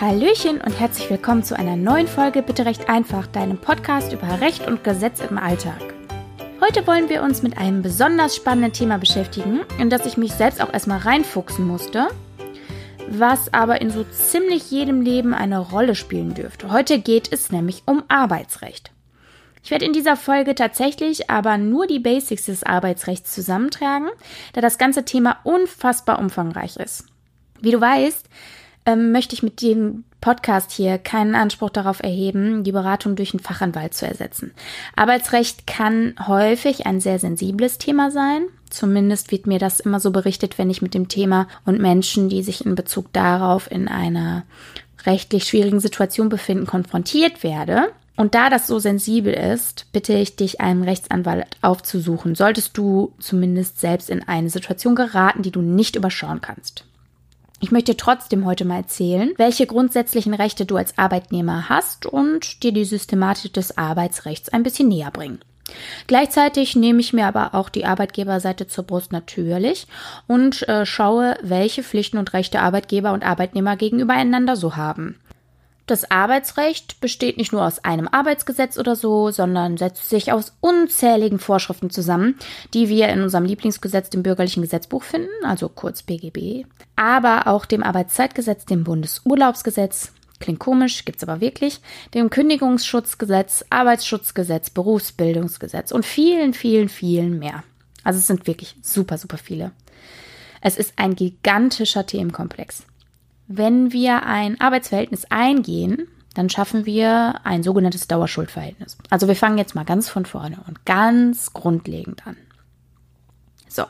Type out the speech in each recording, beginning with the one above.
Hallöchen und herzlich willkommen zu einer neuen Folge Bitte recht einfach, deinem Podcast über Recht und Gesetz im Alltag. Heute wollen wir uns mit einem besonders spannenden Thema beschäftigen, in das ich mich selbst auch erstmal reinfuchsen musste, was aber in so ziemlich jedem Leben eine Rolle spielen dürfte. Heute geht es nämlich um Arbeitsrecht. Ich werde in dieser Folge tatsächlich aber nur die Basics des Arbeitsrechts zusammentragen, da das ganze Thema unfassbar umfangreich ist. Wie du weißt, ähm, möchte ich mit dem Podcast hier keinen Anspruch darauf erheben, die Beratung durch einen Fachanwalt zu ersetzen. Arbeitsrecht kann häufig ein sehr sensibles Thema sein. Zumindest wird mir das immer so berichtet, wenn ich mit dem Thema und Menschen, die sich in Bezug darauf in einer rechtlich schwierigen Situation befinden, konfrontiert werde. Und da das so sensibel ist, bitte ich dich, einen Rechtsanwalt aufzusuchen, solltest du zumindest selbst in eine Situation geraten, die du nicht überschauen kannst. Ich möchte trotzdem heute mal erzählen, welche grundsätzlichen Rechte du als Arbeitnehmer hast und dir die Systematik des Arbeitsrechts ein bisschen näher bringen. Gleichzeitig nehme ich mir aber auch die Arbeitgeberseite zur Brust natürlich und äh, schaue, welche Pflichten und Rechte Arbeitgeber und Arbeitnehmer gegenüber einander so haben. Das Arbeitsrecht besteht nicht nur aus einem Arbeitsgesetz oder so, sondern setzt sich aus unzähligen Vorschriften zusammen, die wir in unserem Lieblingsgesetz, dem bürgerlichen Gesetzbuch finden, also kurz BGB, aber auch dem Arbeitszeitgesetz, dem Bundesurlaubsgesetz, klingt komisch, gibt's aber wirklich, dem Kündigungsschutzgesetz, Arbeitsschutzgesetz, Berufsbildungsgesetz und vielen, vielen, vielen mehr. Also es sind wirklich super, super viele. Es ist ein gigantischer Themenkomplex. Wenn wir ein Arbeitsverhältnis eingehen, dann schaffen wir ein sogenanntes Dauerschuldverhältnis. Also wir fangen jetzt mal ganz von vorne und ganz grundlegend an. So,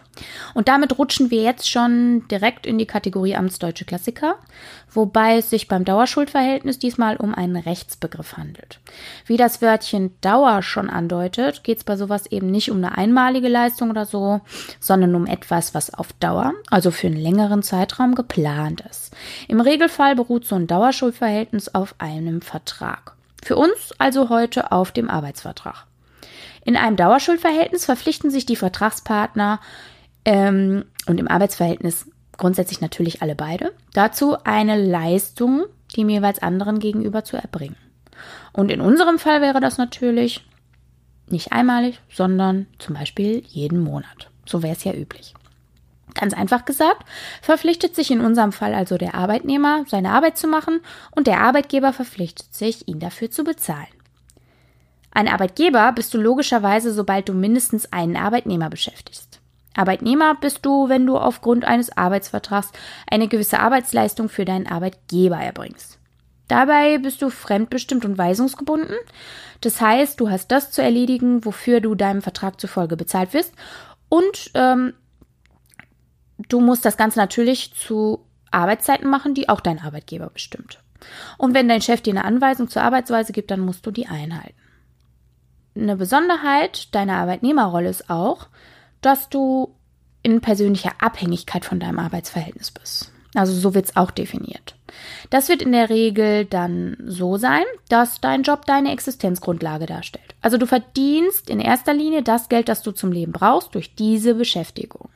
und damit rutschen wir jetzt schon direkt in die Kategorie Amtsdeutsche Klassiker, wobei es sich beim Dauerschuldverhältnis diesmal um einen Rechtsbegriff handelt. Wie das Wörtchen Dauer schon andeutet, geht es bei sowas eben nicht um eine einmalige Leistung oder so, sondern um etwas, was auf Dauer, also für einen längeren Zeitraum geplant ist. Im Regelfall beruht so ein Dauerschuldverhältnis auf einem Vertrag. Für uns also heute auf dem Arbeitsvertrag. In einem Dauerschuldverhältnis verpflichten sich die Vertragspartner ähm, und im Arbeitsverhältnis grundsätzlich natürlich alle beide dazu, eine Leistung dem jeweils anderen gegenüber zu erbringen. Und in unserem Fall wäre das natürlich nicht einmalig, sondern zum Beispiel jeden Monat. So wäre es ja üblich. Ganz einfach gesagt, verpflichtet sich in unserem Fall also der Arbeitnehmer, seine Arbeit zu machen und der Arbeitgeber verpflichtet sich, ihn dafür zu bezahlen. Ein Arbeitgeber bist du logischerweise, sobald du mindestens einen Arbeitnehmer beschäftigst. Arbeitnehmer bist du, wenn du aufgrund eines Arbeitsvertrags eine gewisse Arbeitsleistung für deinen Arbeitgeber erbringst. Dabei bist du fremdbestimmt und weisungsgebunden. Das heißt, du hast das zu erledigen, wofür du deinem Vertrag zufolge bezahlt wirst. Und ähm, du musst das Ganze natürlich zu Arbeitszeiten machen, die auch dein Arbeitgeber bestimmt. Und wenn dein Chef dir eine Anweisung zur Arbeitsweise gibt, dann musst du die einhalten. Eine Besonderheit deiner Arbeitnehmerrolle ist auch, dass du in persönlicher Abhängigkeit von deinem Arbeitsverhältnis bist. Also so wird es auch definiert. Das wird in der Regel dann so sein, dass dein Job deine Existenzgrundlage darstellt. Also du verdienst in erster Linie das Geld, das du zum Leben brauchst, durch diese Beschäftigung.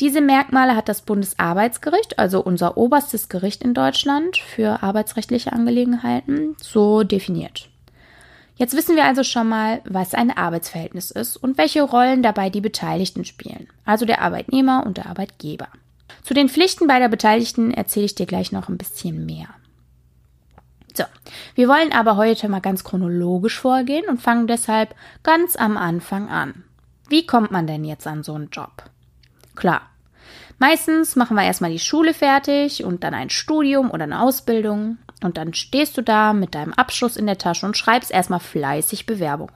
Diese Merkmale hat das Bundesarbeitsgericht, also unser oberstes Gericht in Deutschland für arbeitsrechtliche Angelegenheiten, so definiert. Jetzt wissen wir also schon mal, was ein Arbeitsverhältnis ist und welche Rollen dabei die Beteiligten spielen, also der Arbeitnehmer und der Arbeitgeber. Zu den Pflichten beider Beteiligten erzähle ich dir gleich noch ein bisschen mehr. So, wir wollen aber heute mal ganz chronologisch vorgehen und fangen deshalb ganz am Anfang an. Wie kommt man denn jetzt an so einen Job? Klar, meistens machen wir erstmal die Schule fertig und dann ein Studium oder eine Ausbildung. Und dann stehst du da mit deinem Abschluss in der Tasche und schreibst erstmal fleißig Bewerbungen.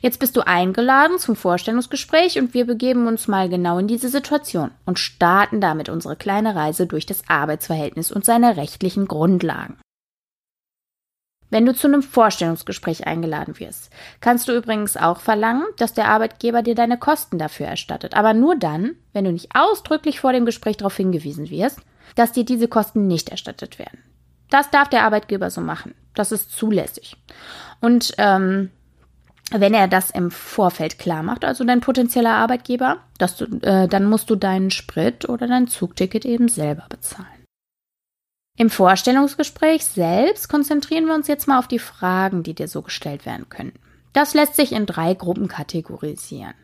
Jetzt bist du eingeladen zum Vorstellungsgespräch und wir begeben uns mal genau in diese Situation und starten damit unsere kleine Reise durch das Arbeitsverhältnis und seine rechtlichen Grundlagen. Wenn du zu einem Vorstellungsgespräch eingeladen wirst, kannst du übrigens auch verlangen, dass der Arbeitgeber dir deine Kosten dafür erstattet, aber nur dann, wenn du nicht ausdrücklich vor dem Gespräch darauf hingewiesen wirst, dass dir diese Kosten nicht erstattet werden. Das darf der Arbeitgeber so machen. Das ist zulässig. Und ähm, wenn er das im Vorfeld klar macht, also dein potenzieller Arbeitgeber, dass du, äh, dann musst du deinen Sprit oder dein Zugticket eben selber bezahlen. Im Vorstellungsgespräch selbst konzentrieren wir uns jetzt mal auf die Fragen, die dir so gestellt werden können. Das lässt sich in drei Gruppen kategorisieren.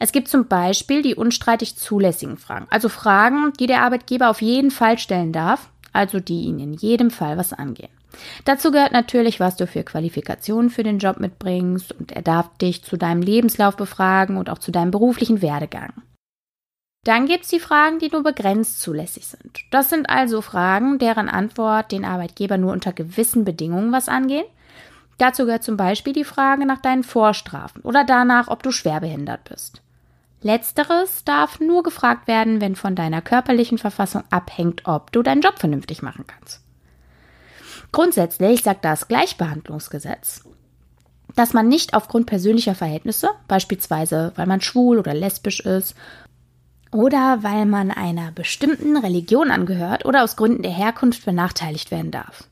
Es gibt zum Beispiel die unstreitig zulässigen Fragen, also Fragen, die der Arbeitgeber auf jeden Fall stellen darf, also die ihn in jedem Fall was angehen. Dazu gehört natürlich, was du für Qualifikationen für den Job mitbringst und er darf dich zu deinem Lebenslauf befragen und auch zu deinem beruflichen Werdegang. Dann gibt es die Fragen, die nur begrenzt zulässig sind. Das sind also Fragen, deren Antwort den Arbeitgeber nur unter gewissen Bedingungen was angehen. Dazu gehört zum Beispiel die Frage nach deinen Vorstrafen oder danach, ob du schwerbehindert bist. Letzteres darf nur gefragt werden, wenn von deiner körperlichen Verfassung abhängt, ob du deinen Job vernünftig machen kannst. Grundsätzlich sagt das Gleichbehandlungsgesetz, dass man nicht aufgrund persönlicher Verhältnisse, beispielsweise weil man schwul oder lesbisch ist, oder weil man einer bestimmten Religion angehört oder aus Gründen der Herkunft benachteiligt werden darf.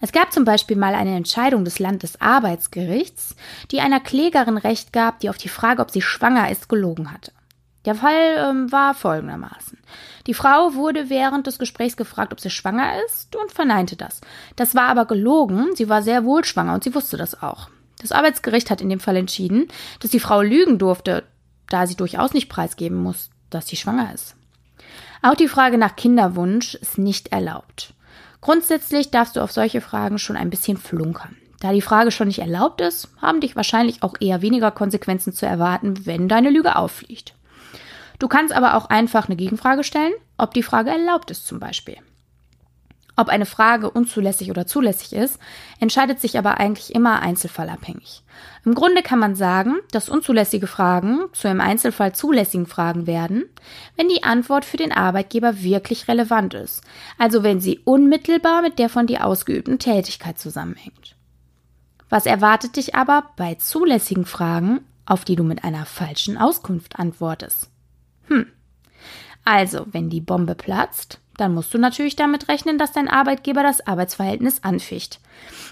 Es gab zum Beispiel mal eine Entscheidung des Landesarbeitsgerichts, die einer Klägerin Recht gab, die auf die Frage, ob sie schwanger ist, gelogen hatte. Der Fall ähm, war folgendermaßen. Die Frau wurde während des Gesprächs gefragt, ob sie schwanger ist und verneinte das. Das war aber gelogen, sie war sehr wohl schwanger und sie wusste das auch. Das Arbeitsgericht hat in dem Fall entschieden, dass die Frau lügen durfte, da sie durchaus nicht preisgeben muss, dass sie schwanger ist. Auch die Frage nach Kinderwunsch ist nicht erlaubt. Grundsätzlich darfst du auf solche Fragen schon ein bisschen flunkern. Da die Frage schon nicht erlaubt ist, haben dich wahrscheinlich auch eher weniger Konsequenzen zu erwarten, wenn deine Lüge auffliegt. Du kannst aber auch einfach eine Gegenfrage stellen, ob die Frage erlaubt ist zum Beispiel. Ob eine Frage unzulässig oder zulässig ist, entscheidet sich aber eigentlich immer einzelfallabhängig. Im Grunde kann man sagen, dass unzulässige Fragen zu im Einzelfall zulässigen Fragen werden, wenn die Antwort für den Arbeitgeber wirklich relevant ist, also wenn sie unmittelbar mit der von dir ausgeübten Tätigkeit zusammenhängt. Was erwartet dich aber bei zulässigen Fragen, auf die du mit einer falschen Auskunft antwortest? Hm. Also, wenn die Bombe platzt, dann musst du natürlich damit rechnen, dass dein Arbeitgeber das Arbeitsverhältnis anficht.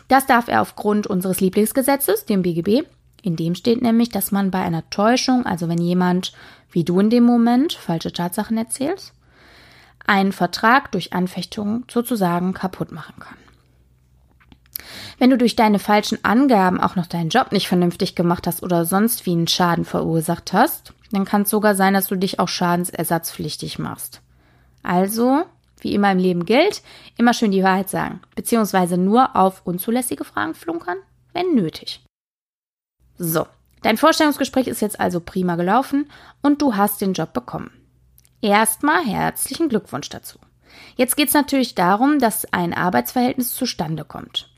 Das darf er aufgrund unseres Lieblingsgesetzes, dem BGB. In dem steht nämlich, dass man bei einer Täuschung, also wenn jemand, wie du in dem Moment, falsche Tatsachen erzählst, einen Vertrag durch Anfechtung sozusagen kaputt machen kann. Wenn du durch deine falschen Angaben auch noch deinen Job nicht vernünftig gemacht hast oder sonst wie einen Schaden verursacht hast, dann kann es sogar sein, dass du dich auch schadensersatzpflichtig machst. Also wie immer im Leben gilt, immer schön die Wahrheit sagen, beziehungsweise nur auf unzulässige Fragen flunkern, wenn nötig. So, dein Vorstellungsgespräch ist jetzt also prima gelaufen und du hast den Job bekommen. Erstmal herzlichen Glückwunsch dazu. Jetzt geht es natürlich darum, dass ein Arbeitsverhältnis zustande kommt.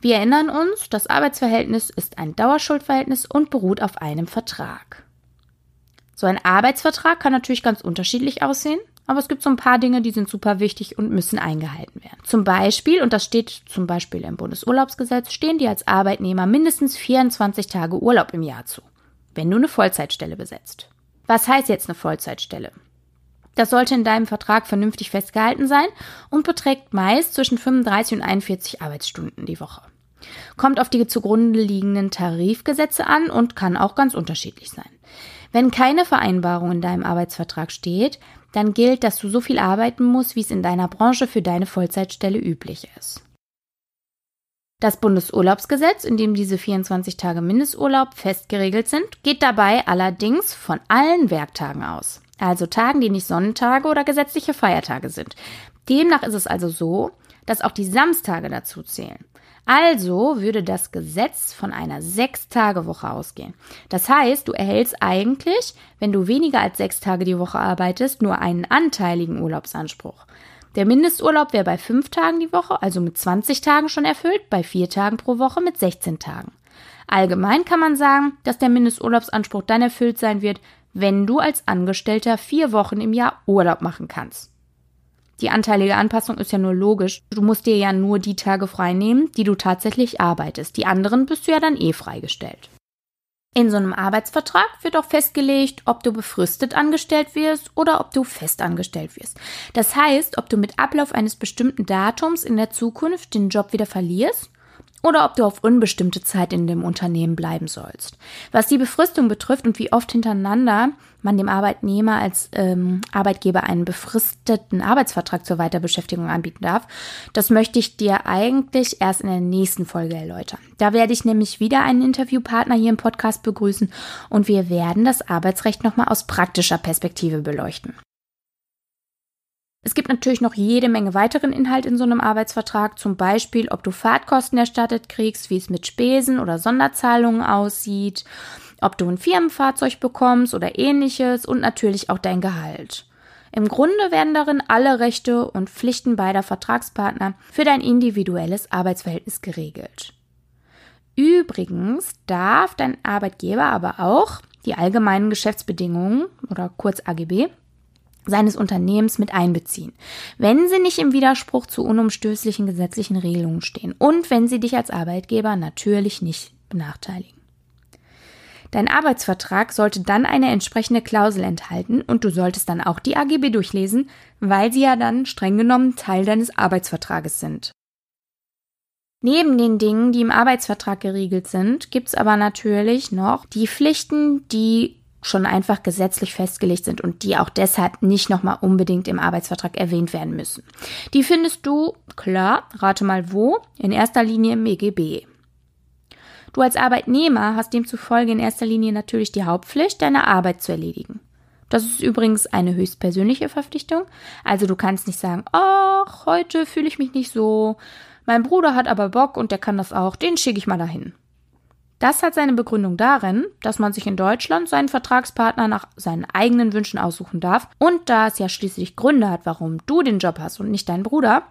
Wir erinnern uns, das Arbeitsverhältnis ist ein Dauerschuldverhältnis und beruht auf einem Vertrag. So ein Arbeitsvertrag kann natürlich ganz unterschiedlich aussehen. Aber es gibt so ein paar Dinge, die sind super wichtig und müssen eingehalten werden. Zum Beispiel, und das steht zum Beispiel im Bundesurlaubsgesetz, stehen dir als Arbeitnehmer mindestens 24 Tage Urlaub im Jahr zu, wenn du eine Vollzeitstelle besetzt. Was heißt jetzt eine Vollzeitstelle? Das sollte in deinem Vertrag vernünftig festgehalten sein und beträgt meist zwischen 35 und 41 Arbeitsstunden die Woche. Kommt auf die zugrunde liegenden Tarifgesetze an und kann auch ganz unterschiedlich sein. Wenn keine Vereinbarung in deinem Arbeitsvertrag steht, dann gilt, dass du so viel arbeiten musst, wie es in deiner Branche für deine Vollzeitstelle üblich ist. Das Bundesurlaubsgesetz, in dem diese 24 Tage Mindesturlaub fest geregelt sind, geht dabei allerdings von allen Werktagen aus, also Tagen, die nicht Sonnentage oder gesetzliche Feiertage sind. Demnach ist es also so, dass auch die Samstage dazu zählen. Also würde das Gesetz von einer Sechs-Tage-Woche ausgehen. Das heißt, du erhältst eigentlich, wenn du weniger als sechs Tage die Woche arbeitest, nur einen anteiligen Urlaubsanspruch. Der Mindesturlaub wäre bei fünf Tagen die Woche, also mit 20 Tagen schon erfüllt, bei vier Tagen pro Woche mit 16 Tagen. Allgemein kann man sagen, dass der Mindesturlaubsanspruch dann erfüllt sein wird, wenn du als Angestellter vier Wochen im Jahr Urlaub machen kannst. Die anteilige Anpassung ist ja nur logisch. Du musst dir ja nur die Tage frei nehmen, die du tatsächlich arbeitest. Die anderen bist du ja dann eh freigestellt. In so einem Arbeitsvertrag wird auch festgelegt, ob du befristet angestellt wirst oder ob du fest angestellt wirst. Das heißt, ob du mit Ablauf eines bestimmten Datums in der Zukunft den Job wieder verlierst oder ob du auf unbestimmte Zeit in dem Unternehmen bleiben sollst. Was die Befristung betrifft und wie oft hintereinander man dem Arbeitnehmer als ähm, Arbeitgeber einen befristeten Arbeitsvertrag zur Weiterbeschäftigung anbieten darf, das möchte ich dir eigentlich erst in der nächsten Folge erläutern. Da werde ich nämlich wieder einen Interviewpartner hier im Podcast begrüßen und wir werden das Arbeitsrecht nochmal aus praktischer Perspektive beleuchten. Es gibt natürlich noch jede Menge weiteren Inhalt in so einem Arbeitsvertrag, zum Beispiel, ob du Fahrtkosten erstattet kriegst, wie es mit Spesen oder Sonderzahlungen aussieht, ob du ein Firmenfahrzeug bekommst oder ähnliches und natürlich auch dein Gehalt. Im Grunde werden darin alle Rechte und Pflichten beider Vertragspartner für dein individuelles Arbeitsverhältnis geregelt. Übrigens darf dein Arbeitgeber aber auch die allgemeinen Geschäftsbedingungen oder kurz AGB seines Unternehmens mit einbeziehen, wenn sie nicht im Widerspruch zu unumstößlichen gesetzlichen Regelungen stehen und wenn sie dich als Arbeitgeber natürlich nicht benachteiligen. Dein Arbeitsvertrag sollte dann eine entsprechende Klausel enthalten und du solltest dann auch die AGB durchlesen, weil sie ja dann streng genommen Teil deines Arbeitsvertrages sind. Neben den Dingen, die im Arbeitsvertrag geregelt sind, gibt's aber natürlich noch die Pflichten, die schon einfach gesetzlich festgelegt sind und die auch deshalb nicht nochmal unbedingt im Arbeitsvertrag erwähnt werden müssen. Die findest du, klar, rate mal wo, in erster Linie im EGB. Du als Arbeitnehmer hast demzufolge in erster Linie natürlich die Hauptpflicht, deine Arbeit zu erledigen. Das ist übrigens eine höchstpersönliche Verpflichtung. Also du kannst nicht sagen, ach, heute fühle ich mich nicht so. Mein Bruder hat aber Bock und der kann das auch, den schicke ich mal dahin. Das hat seine Begründung darin, dass man sich in Deutschland seinen Vertragspartner nach seinen eigenen Wünschen aussuchen darf. Und da es ja schließlich Gründe hat, warum du den Job hast und nicht dein Bruder,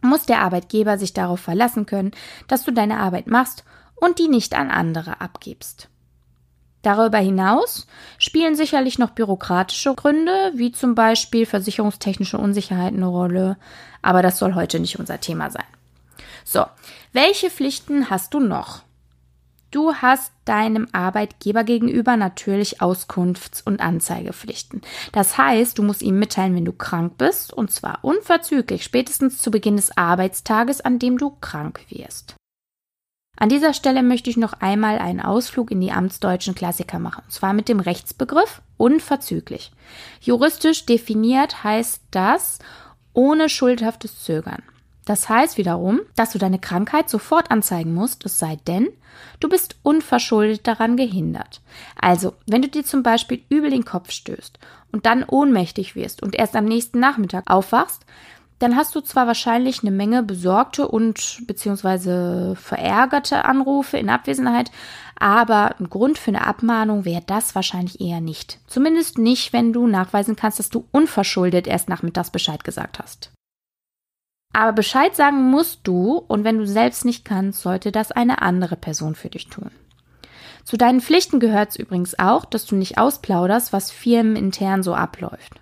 muss der Arbeitgeber sich darauf verlassen können, dass du deine Arbeit machst und die nicht an andere abgibst. Darüber hinaus spielen sicherlich noch bürokratische Gründe, wie zum Beispiel versicherungstechnische Unsicherheiten eine Rolle, aber das soll heute nicht unser Thema sein. So, welche Pflichten hast du noch? Du hast deinem Arbeitgeber gegenüber natürlich Auskunfts- und Anzeigepflichten. Das heißt, du musst ihm mitteilen, wenn du krank bist, und zwar unverzüglich, spätestens zu Beginn des Arbeitstages, an dem du krank wirst. An dieser Stelle möchte ich noch einmal einen Ausflug in die amtsdeutschen Klassiker machen, und zwar mit dem Rechtsbegriff unverzüglich. Juristisch definiert heißt das ohne schuldhaftes Zögern. Das heißt wiederum, dass du deine Krankheit sofort anzeigen musst, es sei denn, du bist unverschuldet daran gehindert. Also, wenn du dir zum Beispiel übel den Kopf stößt und dann ohnmächtig wirst und erst am nächsten Nachmittag aufwachst, dann hast du zwar wahrscheinlich eine Menge besorgte und beziehungsweise verärgerte Anrufe in Abwesenheit, aber ein Grund für eine Abmahnung wäre das wahrscheinlich eher nicht. Zumindest nicht, wenn du nachweisen kannst, dass du unverschuldet erst nachmittags Bescheid gesagt hast. Aber Bescheid sagen musst du und wenn du selbst nicht kannst, sollte das eine andere Person für dich tun. Zu deinen Pflichten gehört es übrigens auch, dass du nicht ausplauderst, was firmenintern so abläuft.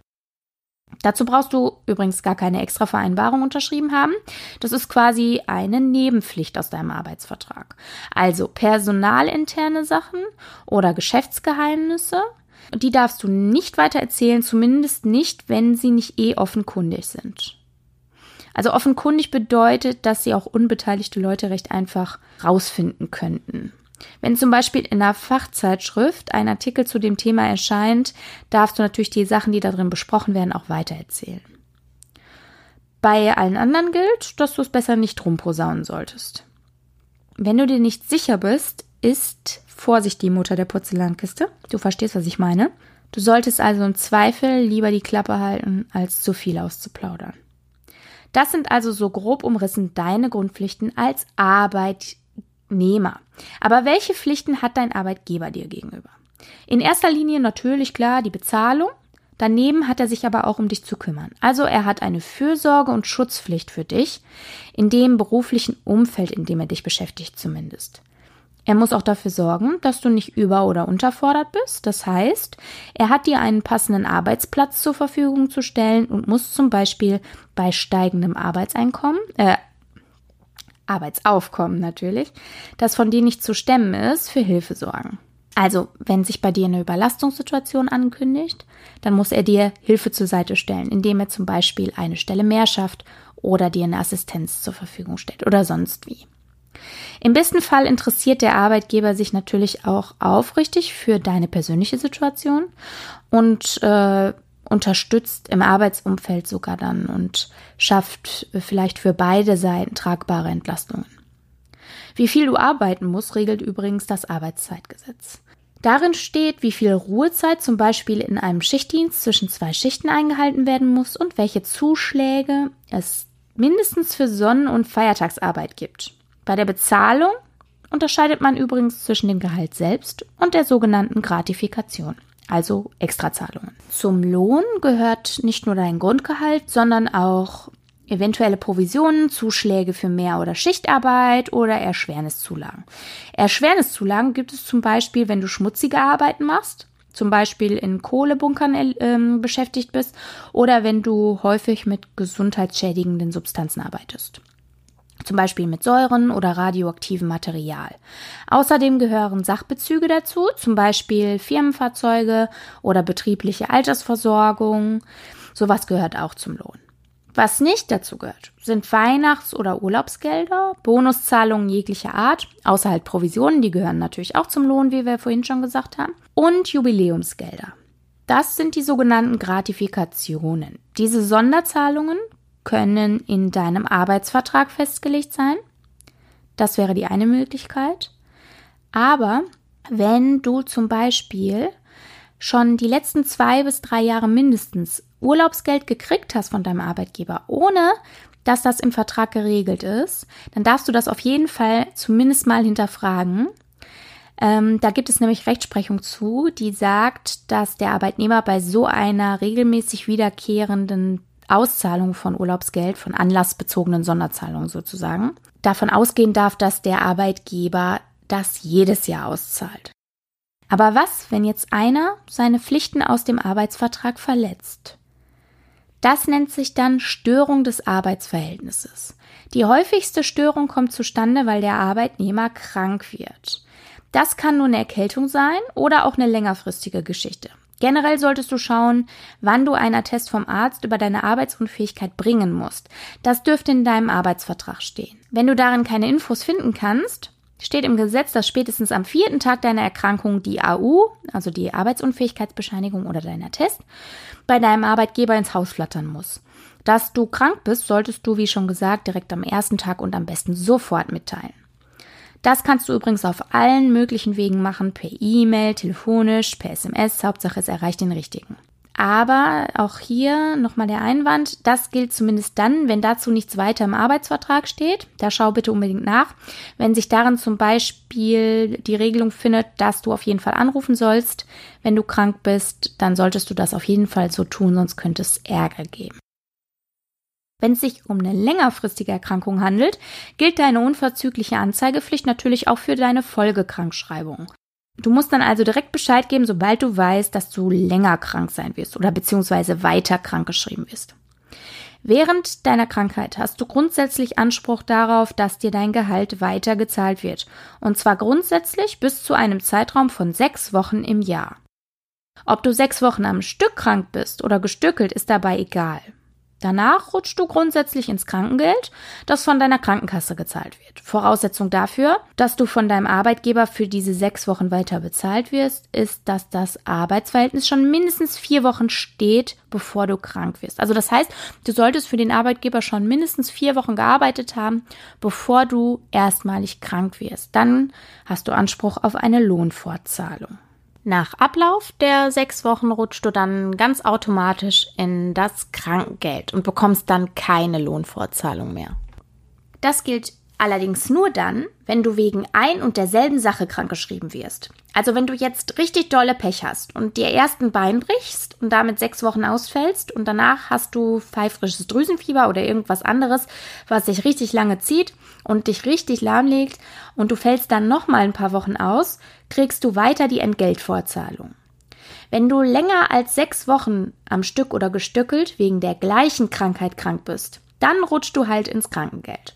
Dazu brauchst du übrigens gar keine extra Vereinbarung unterschrieben haben. Das ist quasi eine Nebenpflicht aus deinem Arbeitsvertrag. Also personalinterne Sachen oder Geschäftsgeheimnisse, die darfst du nicht weiter erzählen, zumindest nicht, wenn sie nicht eh offenkundig sind. Also offenkundig bedeutet, dass sie auch unbeteiligte Leute recht einfach rausfinden könnten. Wenn zum Beispiel in einer Fachzeitschrift ein Artikel zu dem Thema erscheint, darfst du natürlich die Sachen, die darin besprochen werden, auch weitererzählen. Bei allen anderen gilt, dass du es besser nicht rumposaunen solltest. Wenn du dir nicht sicher bist, ist Vorsicht die Mutter der Porzellankiste. Du verstehst, was ich meine. Du solltest also im Zweifel lieber die Klappe halten, als zu viel auszuplaudern. Das sind also so grob umrissen deine Grundpflichten als Arbeitnehmer. Aber welche Pflichten hat dein Arbeitgeber dir gegenüber? In erster Linie natürlich klar die Bezahlung. Daneben hat er sich aber auch um dich zu kümmern. Also er hat eine Fürsorge und Schutzpflicht für dich, in dem beruflichen Umfeld, in dem er dich beschäftigt zumindest. Er muss auch dafür sorgen, dass du nicht über- oder unterfordert bist. Das heißt, er hat dir einen passenden Arbeitsplatz zur Verfügung zu stellen und muss zum Beispiel bei steigendem Arbeitseinkommen, äh, Arbeitsaufkommen natürlich, das von dir nicht zu stemmen ist, für Hilfe sorgen. Also, wenn sich bei dir eine Überlastungssituation ankündigt, dann muss er dir Hilfe zur Seite stellen, indem er zum Beispiel eine Stelle mehr schafft oder dir eine Assistenz zur Verfügung stellt oder sonst wie. Im besten Fall interessiert der Arbeitgeber sich natürlich auch aufrichtig für deine persönliche Situation und äh, unterstützt im Arbeitsumfeld sogar dann und schafft vielleicht für beide Seiten tragbare Entlastungen. Wie viel du arbeiten musst, regelt übrigens das Arbeitszeitgesetz. Darin steht, wie viel Ruhezeit zum Beispiel in einem Schichtdienst zwischen zwei Schichten eingehalten werden muss und welche Zuschläge es mindestens für Sonnen- und Feiertagsarbeit gibt. Bei der Bezahlung unterscheidet man übrigens zwischen dem Gehalt selbst und der sogenannten Gratifikation, also Extrazahlungen. Zum Lohn gehört nicht nur dein Grundgehalt, sondern auch eventuelle Provisionen, Zuschläge für Mehr- oder Schichtarbeit oder Erschwerniszulagen. Erschwerniszulagen gibt es zum Beispiel, wenn du schmutzige Arbeiten machst, zum Beispiel in Kohlebunkern äh, beschäftigt bist oder wenn du häufig mit gesundheitsschädigenden Substanzen arbeitest. Zum Beispiel mit Säuren oder radioaktivem Material. Außerdem gehören Sachbezüge dazu, zum Beispiel Firmenfahrzeuge oder betriebliche Altersversorgung. Sowas gehört auch zum Lohn. Was nicht dazu gehört, sind Weihnachts- oder Urlaubsgelder, Bonuszahlungen jeglicher Art, außer halt Provisionen, die gehören natürlich auch zum Lohn, wie wir vorhin schon gesagt haben, und Jubiläumsgelder. Das sind die sogenannten Gratifikationen. Diese Sonderzahlungen können in deinem Arbeitsvertrag festgelegt sein. Das wäre die eine Möglichkeit. Aber wenn du zum Beispiel schon die letzten zwei bis drei Jahre mindestens Urlaubsgeld gekriegt hast von deinem Arbeitgeber, ohne dass das im Vertrag geregelt ist, dann darfst du das auf jeden Fall zumindest mal hinterfragen. Ähm, da gibt es nämlich Rechtsprechung zu, die sagt, dass der Arbeitnehmer bei so einer regelmäßig wiederkehrenden Auszahlung von Urlaubsgeld, von anlassbezogenen Sonderzahlungen sozusagen, davon ausgehen darf, dass der Arbeitgeber das jedes Jahr auszahlt. Aber was, wenn jetzt einer seine Pflichten aus dem Arbeitsvertrag verletzt? Das nennt sich dann Störung des Arbeitsverhältnisses. Die häufigste Störung kommt zustande, weil der Arbeitnehmer krank wird. Das kann nur eine Erkältung sein oder auch eine längerfristige Geschichte. Generell solltest du schauen, wann du einen Attest vom Arzt über deine Arbeitsunfähigkeit bringen musst. Das dürfte in deinem Arbeitsvertrag stehen. Wenn du darin keine Infos finden kannst, steht im Gesetz, dass spätestens am vierten Tag deiner Erkrankung die AU, also die Arbeitsunfähigkeitsbescheinigung oder dein Attest, bei deinem Arbeitgeber ins Haus flattern muss. Dass du krank bist, solltest du, wie schon gesagt, direkt am ersten Tag und am besten sofort mitteilen. Das kannst du übrigens auf allen möglichen Wegen machen, per E-Mail, telefonisch, per SMS, Hauptsache es erreicht den richtigen. Aber auch hier nochmal der Einwand, das gilt zumindest dann, wenn dazu nichts weiter im Arbeitsvertrag steht. Da schau bitte unbedingt nach. Wenn sich darin zum Beispiel die Regelung findet, dass du auf jeden Fall anrufen sollst, wenn du krank bist, dann solltest du das auf jeden Fall so tun, sonst könnte es Ärger geben. Wenn es sich um eine längerfristige Erkrankung handelt, gilt deine unverzügliche Anzeigepflicht natürlich auch für deine Folgekrankschreibung. Du musst dann also direkt Bescheid geben, sobald du weißt, dass du länger krank sein wirst oder beziehungsweise weiter krankgeschrieben wirst. Während deiner Krankheit hast du grundsätzlich Anspruch darauf, dass dir dein Gehalt weiter gezahlt wird. Und zwar grundsätzlich bis zu einem Zeitraum von sechs Wochen im Jahr. Ob du sechs Wochen am Stück krank bist oder gestückelt, ist dabei egal. Danach rutschst du grundsätzlich ins Krankengeld, das von deiner Krankenkasse gezahlt wird. Voraussetzung dafür, dass du von deinem Arbeitgeber für diese sechs Wochen weiter bezahlt wirst, ist, dass das Arbeitsverhältnis schon mindestens vier Wochen steht, bevor du krank wirst. Also das heißt, du solltest für den Arbeitgeber schon mindestens vier Wochen gearbeitet haben, bevor du erstmalig krank wirst. Dann hast du Anspruch auf eine Lohnfortzahlung. Nach Ablauf der sechs Wochen rutschst du dann ganz automatisch in das Krankengeld und bekommst dann keine Lohnfortzahlung mehr. Das gilt allerdings nur dann, wenn du wegen ein und derselben Sache krankgeschrieben wirst. Also wenn du jetzt richtig dolle Pech hast und dir erst ein Bein brichst und damit sechs Wochen ausfällst und danach hast du pfeifrisches Drüsenfieber oder irgendwas anderes, was sich richtig lange zieht und dich richtig lahmlegt und du fällst dann nochmal ein paar Wochen aus, kriegst du weiter die Entgeltvorzahlung. Wenn du länger als sechs Wochen am Stück oder gestückelt wegen der gleichen Krankheit krank bist, dann rutschst du halt ins Krankengeld.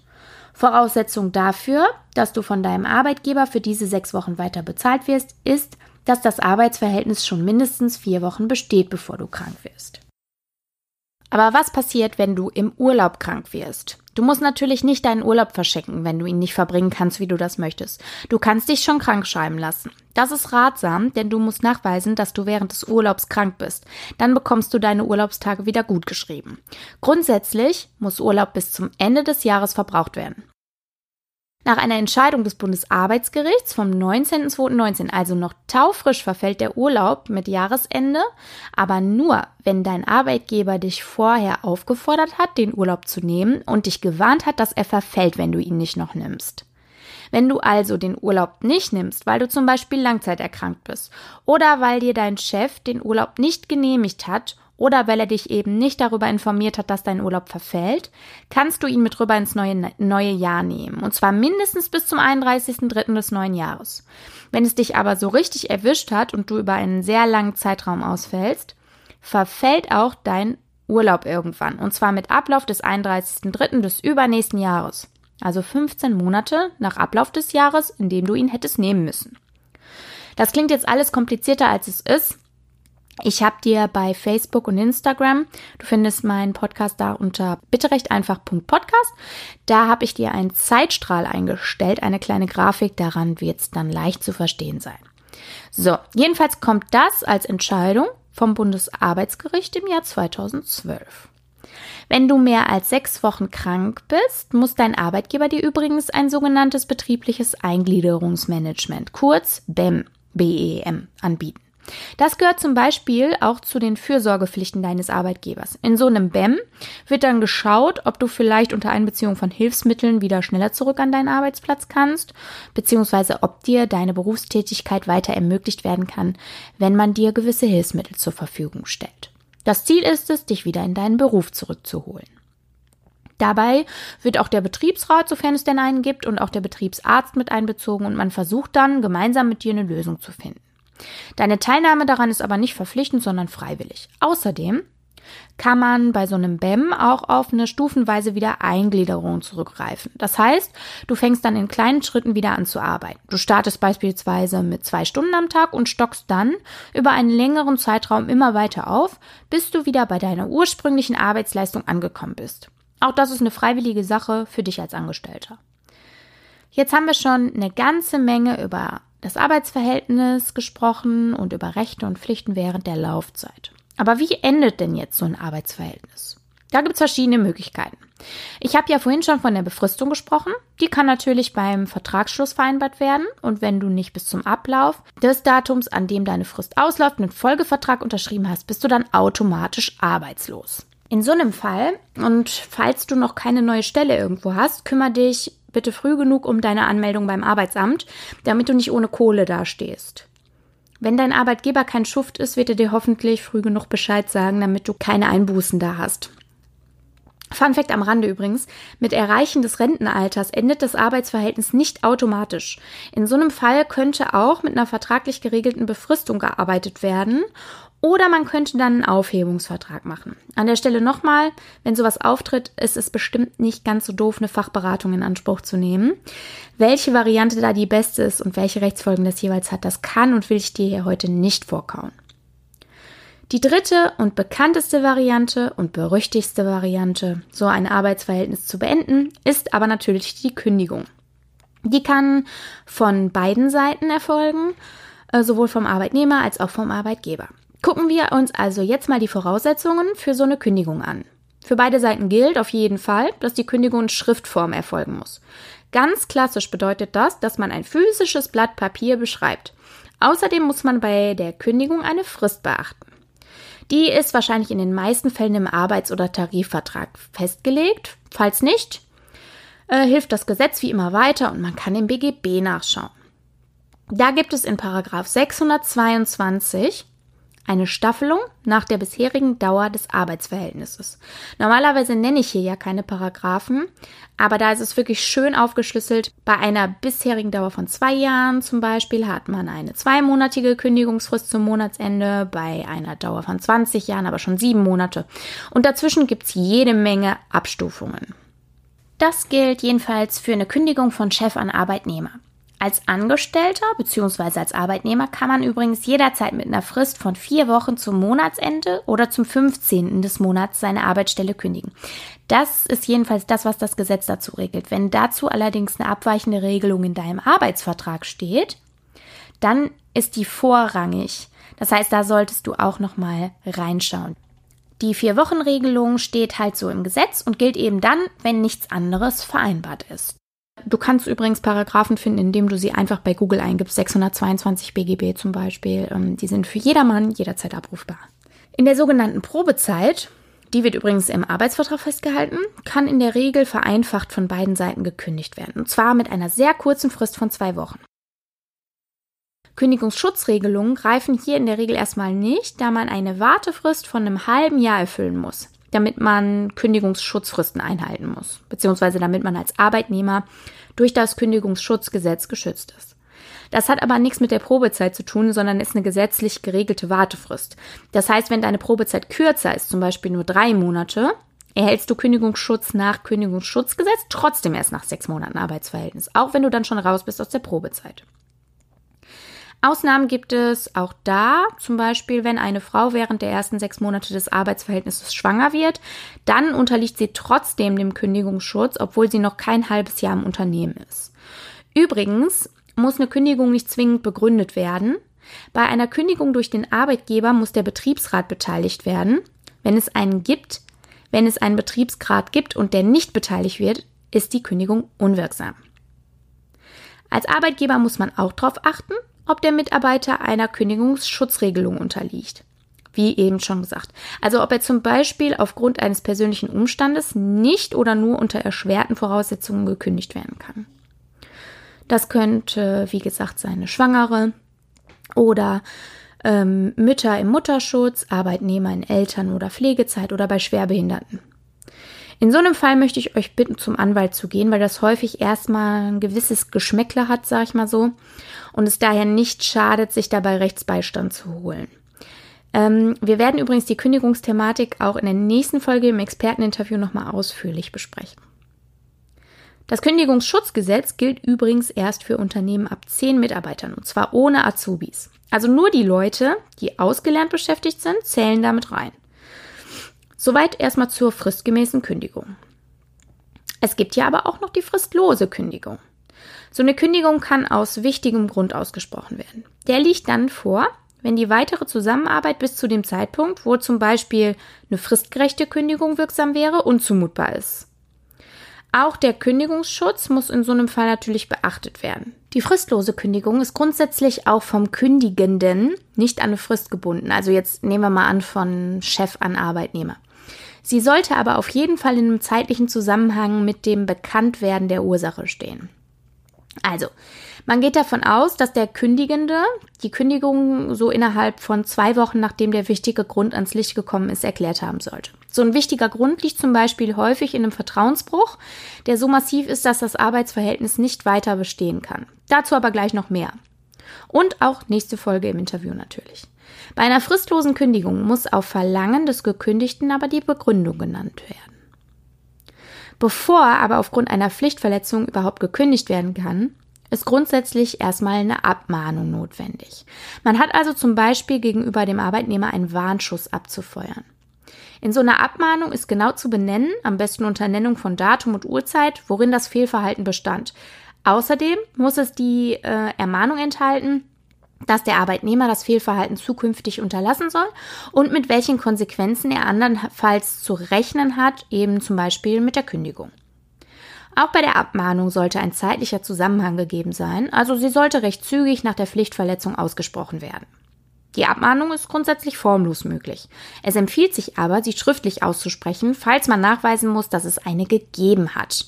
Voraussetzung dafür, dass du von deinem Arbeitgeber für diese sechs Wochen weiter bezahlt wirst, ist, dass das Arbeitsverhältnis schon mindestens vier Wochen besteht, bevor du krank wirst. Aber was passiert, wenn du im Urlaub krank wirst? Du musst natürlich nicht deinen Urlaub verschicken, wenn du ihn nicht verbringen kannst, wie du das möchtest. Du kannst dich schon krank schreiben lassen. Das ist ratsam, denn du musst nachweisen, dass du während des Urlaubs krank bist. Dann bekommst du deine Urlaubstage wieder gut geschrieben. Grundsätzlich muss Urlaub bis zum Ende des Jahres verbraucht werden. Nach einer Entscheidung des Bundesarbeitsgerichts vom 19.02.19, also noch taufrisch, verfällt der Urlaub mit Jahresende, aber nur, wenn dein Arbeitgeber dich vorher aufgefordert hat, den Urlaub zu nehmen und dich gewarnt hat, dass er verfällt, wenn du ihn nicht noch nimmst. Wenn du also den Urlaub nicht nimmst, weil du zum Beispiel langzeiterkrankt bist oder weil dir dein Chef den Urlaub nicht genehmigt hat oder weil er dich eben nicht darüber informiert hat, dass dein Urlaub verfällt, kannst du ihn mit rüber ins neue, neue Jahr nehmen. Und zwar mindestens bis zum 31.03. des neuen Jahres. Wenn es dich aber so richtig erwischt hat und du über einen sehr langen Zeitraum ausfällst, verfällt auch dein Urlaub irgendwann. Und zwar mit Ablauf des 31.03. des übernächsten Jahres. Also 15 Monate nach Ablauf des Jahres, in dem du ihn hättest nehmen müssen. Das klingt jetzt alles komplizierter als es ist. Ich habe dir bei Facebook und Instagram, du findest meinen Podcast da unter bitterechteinfach.podcast, da habe ich dir einen Zeitstrahl eingestellt, eine kleine Grafik, daran wird es dann leicht zu verstehen sein. So, jedenfalls kommt das als Entscheidung vom Bundesarbeitsgericht im Jahr 2012. Wenn du mehr als sechs Wochen krank bist, muss dein Arbeitgeber dir übrigens ein sogenanntes betriebliches Eingliederungsmanagement, kurz BEM, BEM, anbieten. Das gehört zum Beispiel auch zu den Fürsorgepflichten deines Arbeitgebers. In so einem BEM wird dann geschaut, ob du vielleicht unter Einbeziehung von Hilfsmitteln wieder schneller zurück an deinen Arbeitsplatz kannst, beziehungsweise ob dir deine Berufstätigkeit weiter ermöglicht werden kann, wenn man dir gewisse Hilfsmittel zur Verfügung stellt. Das Ziel ist es, dich wieder in deinen Beruf zurückzuholen. Dabei wird auch der Betriebsrat, sofern es denn einen gibt, und auch der Betriebsarzt mit einbezogen und man versucht dann gemeinsam mit dir eine Lösung zu finden. Deine Teilnahme daran ist aber nicht verpflichtend, sondern freiwillig. Außerdem kann man bei so einem BEM auch auf eine stufenweise Wiedereingliederung zurückgreifen. Das heißt, du fängst dann in kleinen Schritten wieder an zu arbeiten. Du startest beispielsweise mit zwei Stunden am Tag und stockst dann über einen längeren Zeitraum immer weiter auf, bis du wieder bei deiner ursprünglichen Arbeitsleistung angekommen bist. Auch das ist eine freiwillige Sache für dich als Angestellter. Jetzt haben wir schon eine ganze Menge über das Arbeitsverhältnis gesprochen und über Rechte und Pflichten während der Laufzeit. Aber wie endet denn jetzt so ein Arbeitsverhältnis? Da gibt es verschiedene Möglichkeiten. Ich habe ja vorhin schon von der Befristung gesprochen. Die kann natürlich beim Vertragsschluss vereinbart werden. Und wenn du nicht bis zum Ablauf des Datums, an dem deine Frist ausläuft, einen Folgevertrag unterschrieben hast, bist du dann automatisch arbeitslos. In so einem Fall, und falls du noch keine neue Stelle irgendwo hast, kümmere dich bitte früh genug um deine Anmeldung beim Arbeitsamt, damit du nicht ohne Kohle dastehst. Wenn dein Arbeitgeber kein Schuft ist, wird er dir hoffentlich früh genug Bescheid sagen, damit du keine Einbußen da hast. Fun Fact am Rande übrigens, mit Erreichen des Rentenalters endet das Arbeitsverhältnis nicht automatisch. In so einem Fall könnte auch mit einer vertraglich geregelten Befristung gearbeitet werden oder man könnte dann einen Aufhebungsvertrag machen. An der Stelle nochmal, wenn sowas auftritt, ist es bestimmt nicht ganz so doof, eine Fachberatung in Anspruch zu nehmen. Welche Variante da die beste ist und welche Rechtsfolgen das jeweils hat, das kann und will ich dir hier heute nicht vorkauen. Die dritte und bekannteste Variante und berüchtigste Variante, so ein Arbeitsverhältnis zu beenden, ist aber natürlich die Kündigung. Die kann von beiden Seiten erfolgen, äh, sowohl vom Arbeitnehmer als auch vom Arbeitgeber. Gucken wir uns also jetzt mal die Voraussetzungen für so eine Kündigung an. Für beide Seiten gilt auf jeden Fall, dass die Kündigung in Schriftform erfolgen muss. Ganz klassisch bedeutet das, dass man ein physisches Blatt Papier beschreibt. Außerdem muss man bei der Kündigung eine Frist beachten. Die ist wahrscheinlich in den meisten Fällen im Arbeits- oder Tarifvertrag festgelegt. Falls nicht, äh, hilft das Gesetz wie immer weiter und man kann im BGB nachschauen. Da gibt es in Paragraph 622 eine Staffelung nach der bisherigen Dauer des Arbeitsverhältnisses. Normalerweise nenne ich hier ja keine Paragraphen, aber da ist es wirklich schön aufgeschlüsselt. Bei einer bisherigen Dauer von zwei Jahren zum Beispiel hat man eine zweimonatige Kündigungsfrist zum Monatsende, bei einer Dauer von 20 Jahren aber schon sieben Monate. Und dazwischen gibt es jede Menge Abstufungen. Das gilt jedenfalls für eine Kündigung von Chef an Arbeitnehmer. Als Angestellter bzw. als Arbeitnehmer kann man übrigens jederzeit mit einer Frist von vier Wochen zum Monatsende oder zum 15. des Monats seine Arbeitsstelle kündigen. Das ist jedenfalls das, was das Gesetz dazu regelt. Wenn dazu allerdings eine abweichende Regelung in deinem Arbeitsvertrag steht, dann ist die vorrangig. Das heißt, da solltest du auch noch mal reinschauen. Die Vier-Wochen-Regelung steht halt so im Gesetz und gilt eben dann, wenn nichts anderes vereinbart ist. Du kannst übrigens Paragraphen finden, indem du sie einfach bei Google eingibst. 622 BGB zum Beispiel. Ähm, die sind für jedermann jederzeit abrufbar. In der sogenannten Probezeit, die wird übrigens im Arbeitsvertrag festgehalten, kann in der Regel vereinfacht von beiden Seiten gekündigt werden. Und zwar mit einer sehr kurzen Frist von zwei Wochen. Kündigungsschutzregelungen greifen hier in der Regel erstmal nicht, da man eine Wartefrist von einem halben Jahr erfüllen muss damit man Kündigungsschutzfristen einhalten muss, beziehungsweise damit man als Arbeitnehmer durch das Kündigungsschutzgesetz geschützt ist. Das hat aber nichts mit der Probezeit zu tun, sondern ist eine gesetzlich geregelte Wartefrist. Das heißt, wenn deine Probezeit kürzer ist, zum Beispiel nur drei Monate, erhältst du Kündigungsschutz nach Kündigungsschutzgesetz trotzdem erst nach sechs Monaten Arbeitsverhältnis, auch wenn du dann schon raus bist aus der Probezeit. Ausnahmen gibt es auch da, zum Beispiel, wenn eine Frau während der ersten sechs Monate des Arbeitsverhältnisses schwanger wird, dann unterliegt sie trotzdem dem Kündigungsschutz, obwohl sie noch kein halbes Jahr im Unternehmen ist. Übrigens muss eine Kündigung nicht zwingend begründet werden. Bei einer Kündigung durch den Arbeitgeber muss der Betriebsrat beteiligt werden. Wenn es einen gibt, wenn es einen Betriebsrat gibt und der nicht beteiligt wird, ist die Kündigung unwirksam. Als Arbeitgeber muss man auch darauf achten, ob der Mitarbeiter einer Kündigungsschutzregelung unterliegt. Wie eben schon gesagt. Also ob er zum Beispiel aufgrund eines persönlichen Umstandes nicht oder nur unter erschwerten Voraussetzungen gekündigt werden kann. Das könnte, wie gesagt, seine Schwangere oder ähm, Mütter im Mutterschutz, Arbeitnehmer in Eltern- oder Pflegezeit oder bei Schwerbehinderten. In so einem Fall möchte ich euch bitten, zum Anwalt zu gehen, weil das häufig erstmal ein gewisses Geschmäckle hat, sag ich mal so, und es daher nicht schadet, sich dabei Rechtsbeistand zu holen. Ähm, wir werden übrigens die Kündigungsthematik auch in der nächsten Folge im Experteninterview nochmal ausführlich besprechen. Das Kündigungsschutzgesetz gilt übrigens erst für Unternehmen ab 10 Mitarbeitern und zwar ohne Azubis. Also nur die Leute, die ausgelernt beschäftigt sind, zählen damit rein. Soweit erstmal zur fristgemäßen Kündigung. Es gibt ja aber auch noch die fristlose Kündigung. So eine Kündigung kann aus wichtigem Grund ausgesprochen werden. Der liegt dann vor, wenn die weitere Zusammenarbeit bis zu dem Zeitpunkt, wo zum Beispiel eine fristgerechte Kündigung wirksam wäre, unzumutbar ist. Auch der Kündigungsschutz muss in so einem Fall natürlich beachtet werden. Die fristlose Kündigung ist grundsätzlich auch vom Kündigenden nicht an eine Frist gebunden. Also jetzt nehmen wir mal an von Chef an Arbeitnehmer. Sie sollte aber auf jeden Fall in einem zeitlichen Zusammenhang mit dem Bekanntwerden der Ursache stehen. Also, man geht davon aus, dass der Kündigende die Kündigung so innerhalb von zwei Wochen, nachdem der wichtige Grund ans Licht gekommen ist, erklärt haben sollte. So ein wichtiger Grund liegt zum Beispiel häufig in einem Vertrauensbruch, der so massiv ist, dass das Arbeitsverhältnis nicht weiter bestehen kann. Dazu aber gleich noch mehr. Und auch nächste Folge im Interview natürlich. Bei einer fristlosen Kündigung muss auf Verlangen des Gekündigten aber die Begründung genannt werden. Bevor aber aufgrund einer Pflichtverletzung überhaupt gekündigt werden kann, ist grundsätzlich erstmal eine Abmahnung notwendig. Man hat also zum Beispiel gegenüber dem Arbeitnehmer einen Warnschuss abzufeuern. In so einer Abmahnung ist genau zu benennen, am besten unter Nennung von Datum und Uhrzeit, worin das Fehlverhalten bestand. Außerdem muss es die äh, Ermahnung enthalten, dass der Arbeitnehmer das Fehlverhalten zukünftig unterlassen soll und mit welchen Konsequenzen er andernfalls zu rechnen hat, eben zum Beispiel mit der Kündigung. Auch bei der Abmahnung sollte ein zeitlicher Zusammenhang gegeben sein, also sie sollte recht zügig nach der Pflichtverletzung ausgesprochen werden. Die Abmahnung ist grundsätzlich formlos möglich. Es empfiehlt sich aber, sie schriftlich auszusprechen, falls man nachweisen muss, dass es eine gegeben hat.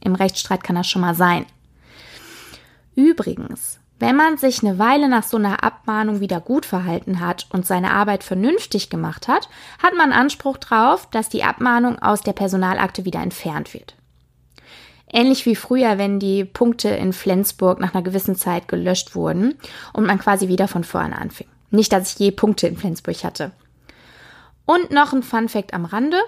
Im Rechtsstreit kann das schon mal sein. Übrigens, wenn man sich eine Weile nach so einer Abmahnung wieder gut verhalten hat und seine Arbeit vernünftig gemacht hat, hat man Anspruch darauf, dass die Abmahnung aus der Personalakte wieder entfernt wird. Ähnlich wie früher, wenn die Punkte in Flensburg nach einer gewissen Zeit gelöscht wurden und man quasi wieder von vorne anfing. Nicht, dass ich je Punkte in Flensburg hatte. Und noch ein Fun Fact am Rande.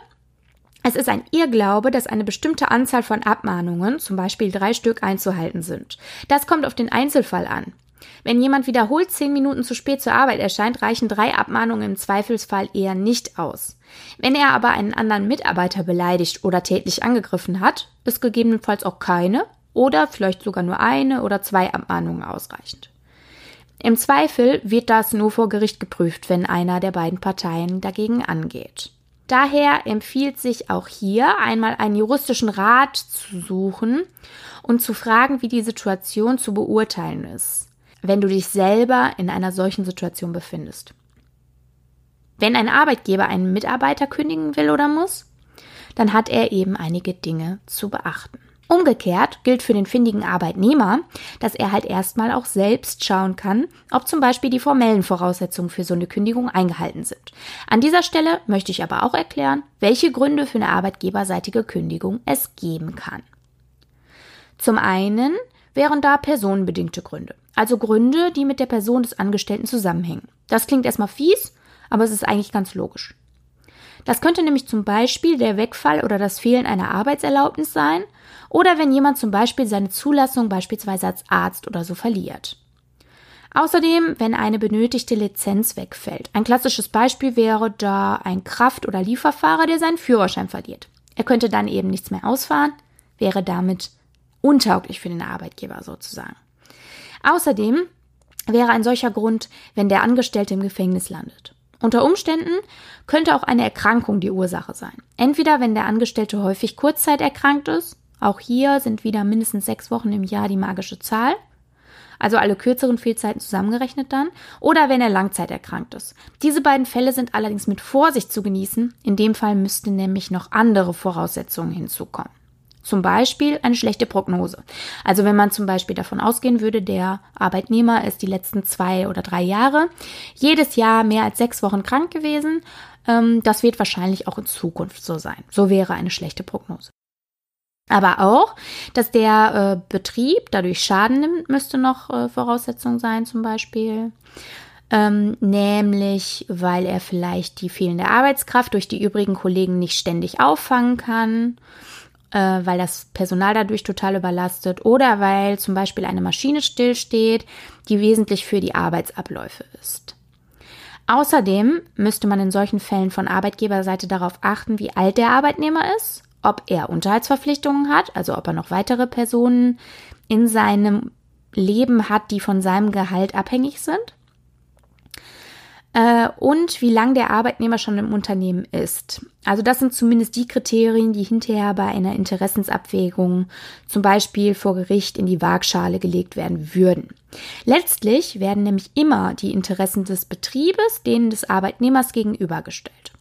Es ist ein Irrglaube, dass eine bestimmte Anzahl von Abmahnungen, zum Beispiel drei Stück, einzuhalten sind. Das kommt auf den Einzelfall an. Wenn jemand wiederholt zehn Minuten zu spät zur Arbeit erscheint, reichen drei Abmahnungen im Zweifelsfall eher nicht aus. Wenn er aber einen anderen Mitarbeiter beleidigt oder tätlich angegriffen hat, ist gegebenenfalls auch keine oder vielleicht sogar nur eine oder zwei Abmahnungen ausreichend. Im Zweifel wird das nur vor Gericht geprüft, wenn einer der beiden Parteien dagegen angeht. Daher empfiehlt sich auch hier einmal einen juristischen Rat zu suchen und zu fragen, wie die Situation zu beurteilen ist, wenn du dich selber in einer solchen Situation befindest. Wenn ein Arbeitgeber einen Mitarbeiter kündigen will oder muss, dann hat er eben einige Dinge zu beachten. Umgekehrt gilt für den findigen Arbeitnehmer, dass er halt erstmal auch selbst schauen kann, ob zum Beispiel die formellen Voraussetzungen für so eine Kündigung eingehalten sind. An dieser Stelle möchte ich aber auch erklären, welche Gründe für eine arbeitgeberseitige Kündigung es geben kann. Zum einen wären da personenbedingte Gründe, also Gründe, die mit der Person des Angestellten zusammenhängen. Das klingt erstmal fies, aber es ist eigentlich ganz logisch. Das könnte nämlich zum Beispiel der Wegfall oder das Fehlen einer Arbeitserlaubnis sein oder wenn jemand zum Beispiel seine Zulassung beispielsweise als Arzt oder so verliert. Außerdem, wenn eine benötigte Lizenz wegfällt. Ein klassisches Beispiel wäre da ein Kraft- oder Lieferfahrer, der seinen Führerschein verliert. Er könnte dann eben nichts mehr ausfahren, wäre damit untauglich für den Arbeitgeber sozusagen. Außerdem wäre ein solcher Grund, wenn der Angestellte im Gefängnis landet. Unter Umständen könnte auch eine Erkrankung die Ursache sein. Entweder wenn der Angestellte häufig Kurzzeit erkrankt ist, auch hier sind wieder mindestens sechs Wochen im Jahr die magische Zahl, also alle kürzeren Fehlzeiten zusammengerechnet dann, oder wenn er Langzeit erkrankt ist. Diese beiden Fälle sind allerdings mit Vorsicht zu genießen, in dem Fall müssten nämlich noch andere Voraussetzungen hinzukommen. Zum Beispiel eine schlechte Prognose. Also wenn man zum Beispiel davon ausgehen würde, der Arbeitnehmer ist die letzten zwei oder drei Jahre jedes Jahr mehr als sechs Wochen krank gewesen, ähm, das wird wahrscheinlich auch in Zukunft so sein. So wäre eine schlechte Prognose. Aber auch, dass der äh, Betrieb dadurch Schaden nimmt, müsste noch äh, Voraussetzung sein, zum Beispiel. Ähm, nämlich, weil er vielleicht die fehlende Arbeitskraft durch die übrigen Kollegen nicht ständig auffangen kann äh, weil das Personal dadurch total überlastet oder weil zum Beispiel eine Maschine stillsteht, die wesentlich für die Arbeitsabläufe ist. Außerdem müsste man in solchen Fällen von Arbeitgeberseite darauf achten, wie alt der Arbeitnehmer ist, ob er Unterhaltsverpflichtungen hat, also ob er noch weitere Personen in seinem Leben hat, die von seinem Gehalt abhängig sind äh, und wie lang der Arbeitnehmer schon im Unternehmen ist. Also das sind zumindest die Kriterien, die hinterher bei einer Interessensabwägung zum Beispiel vor Gericht in die Waagschale gelegt werden würden. Letztlich werden nämlich immer die Interessen des Betriebes denen des Arbeitnehmers gegenübergestellt.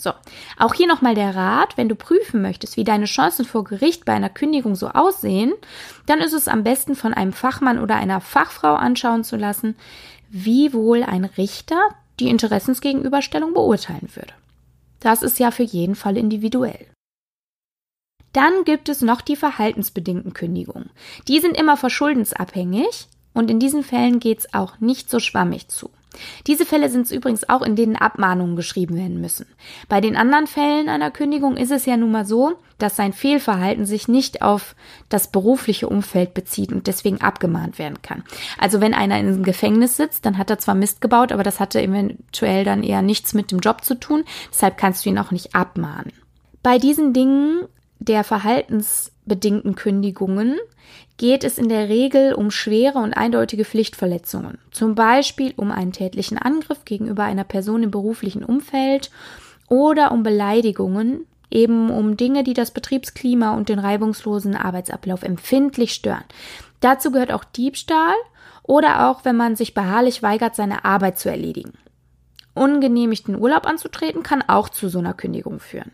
So, auch hier nochmal der Rat, wenn du prüfen möchtest, wie deine Chancen vor Gericht bei einer Kündigung so aussehen, dann ist es am besten von einem Fachmann oder einer Fachfrau anschauen zu lassen, wie wohl ein Richter die Interessensgegenüberstellung beurteilen würde. Das ist ja für jeden Fall individuell. Dann gibt es noch die verhaltensbedingten Kündigungen. Die sind immer verschuldensabhängig und in diesen Fällen geht es auch nicht so schwammig zu. Diese Fälle sind es übrigens auch, in denen Abmahnungen geschrieben werden müssen. Bei den anderen Fällen einer Kündigung ist es ja nun mal so, dass sein Fehlverhalten sich nicht auf das berufliche Umfeld bezieht und deswegen abgemahnt werden kann. Also wenn einer in einem Gefängnis sitzt, dann hat er zwar Mist gebaut, aber das hatte eventuell dann eher nichts mit dem Job zu tun, deshalb kannst du ihn auch nicht abmahnen. Bei diesen Dingen der verhaltensbedingten Kündigungen geht es in der Regel um schwere und eindeutige Pflichtverletzungen, zum Beispiel um einen tätlichen Angriff gegenüber einer Person im beruflichen Umfeld oder um Beleidigungen, eben um Dinge, die das Betriebsklima und den reibungslosen Arbeitsablauf empfindlich stören. Dazu gehört auch Diebstahl oder auch, wenn man sich beharrlich weigert, seine Arbeit zu erledigen. Ungenehmigten Urlaub anzutreten kann auch zu so einer Kündigung führen.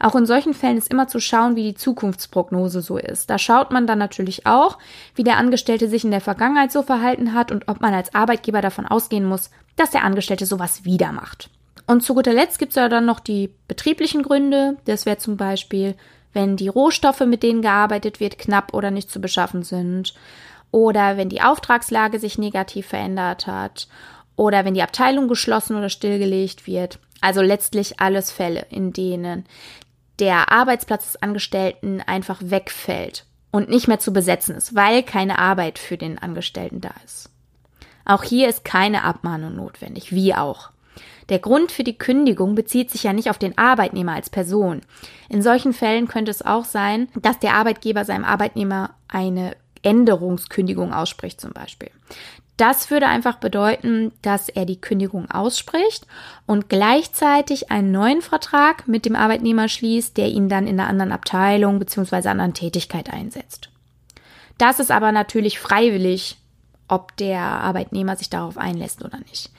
Auch in solchen Fällen ist immer zu schauen, wie die Zukunftsprognose so ist. Da schaut man dann natürlich auch, wie der Angestellte sich in der Vergangenheit so verhalten hat und ob man als Arbeitgeber davon ausgehen muss, dass der Angestellte sowas wieder macht. Und zu guter Letzt gibt es ja dann noch die betrieblichen Gründe. Das wäre zum Beispiel, wenn die Rohstoffe, mit denen gearbeitet wird, knapp oder nicht zu beschaffen sind. Oder wenn die Auftragslage sich negativ verändert hat. Oder wenn die Abteilung geschlossen oder stillgelegt wird. Also letztlich alles Fälle, in denen der Arbeitsplatz des Angestellten einfach wegfällt und nicht mehr zu besetzen ist, weil keine Arbeit für den Angestellten da ist. Auch hier ist keine Abmahnung notwendig, wie auch. Der Grund für die Kündigung bezieht sich ja nicht auf den Arbeitnehmer als Person. In solchen Fällen könnte es auch sein, dass der Arbeitgeber seinem Arbeitnehmer eine Änderungskündigung ausspricht zum Beispiel. Das würde einfach bedeuten, dass er die Kündigung ausspricht und gleichzeitig einen neuen Vertrag mit dem Arbeitnehmer schließt, der ihn dann in einer anderen Abteilung bzw. anderen Tätigkeit einsetzt. Das ist aber natürlich freiwillig ob der Arbeitnehmer sich darauf einlässt oder nicht.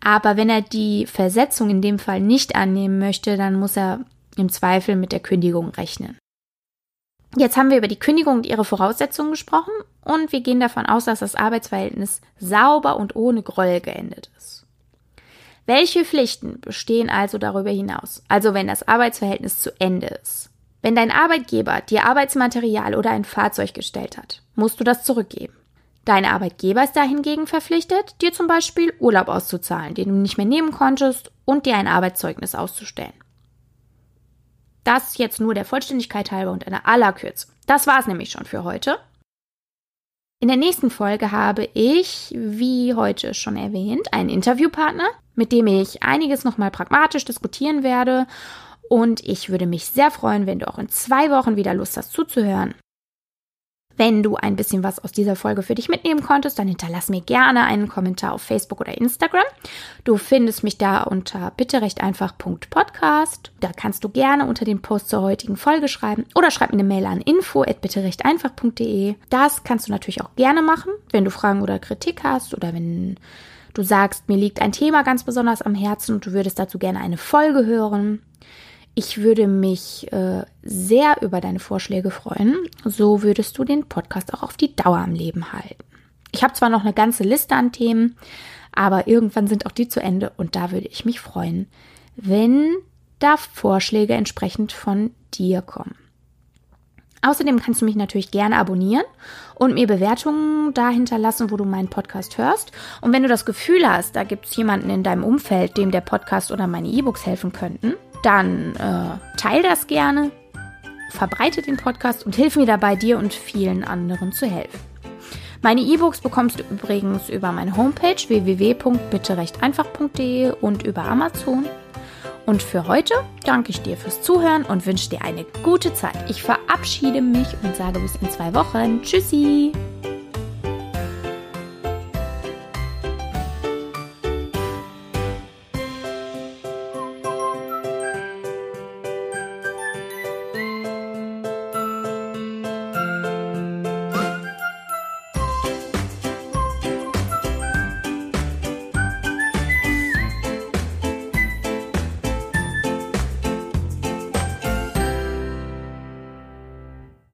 Aber wenn er die Versetzung in dem Fall nicht annehmen möchte, dann muss er im Zweifel mit der Kündigung rechnen. Jetzt haben wir über die Kündigung und ihre Voraussetzungen gesprochen und wir gehen davon aus, dass das Arbeitsverhältnis sauber und ohne Groll geendet ist. Welche Pflichten bestehen also darüber hinaus? Also wenn das Arbeitsverhältnis zu Ende ist. Wenn dein Arbeitgeber dir Arbeitsmaterial oder ein Fahrzeug gestellt hat, musst du das zurückgeben. Dein Arbeitgeber ist dahingegen verpflichtet, dir zum Beispiel Urlaub auszuzahlen, den du nicht mehr nehmen konntest, und dir ein Arbeitszeugnis auszustellen. Das jetzt nur der Vollständigkeit halber und einer aller Kürze. Das war es nämlich schon für heute. In der nächsten Folge habe ich, wie heute schon erwähnt, einen Interviewpartner, mit dem ich einiges nochmal pragmatisch diskutieren werde. Und ich würde mich sehr freuen, wenn du auch in zwei Wochen wieder Lust hast zuzuhören. Wenn du ein bisschen was aus dieser Folge für dich mitnehmen konntest, dann hinterlass mir gerne einen Kommentar auf Facebook oder Instagram. Du findest mich da unter bitterechteinfach.podcast. Da kannst du gerne unter dem Post zur heutigen Folge schreiben oder schreib mir eine Mail an info@bitterechteinfach.de. Das kannst du natürlich auch gerne machen, wenn du Fragen oder Kritik hast oder wenn du sagst, mir liegt ein Thema ganz besonders am Herzen und du würdest dazu gerne eine Folge hören. Ich würde mich äh, sehr über deine Vorschläge freuen. So würdest du den Podcast auch auf die Dauer am Leben halten. Ich habe zwar noch eine ganze Liste an Themen, aber irgendwann sind auch die zu Ende und da würde ich mich freuen, wenn da Vorschläge entsprechend von dir kommen. Außerdem kannst du mich natürlich gerne abonnieren und mir Bewertungen dahinter lassen, wo du meinen Podcast hörst. Und wenn du das Gefühl hast, da gibt es jemanden in deinem Umfeld, dem der Podcast oder meine E-Books helfen könnten, dann äh, teil das gerne, verbreite den Podcast und hilf mir dabei, dir und vielen anderen zu helfen. Meine E-Books bekommst du übrigens über meine Homepage www.bitterechteinfach.de und über Amazon. Und für heute danke ich dir fürs Zuhören und wünsche dir eine gute Zeit. Ich verabschiede mich und sage bis in zwei Wochen. Tschüssi!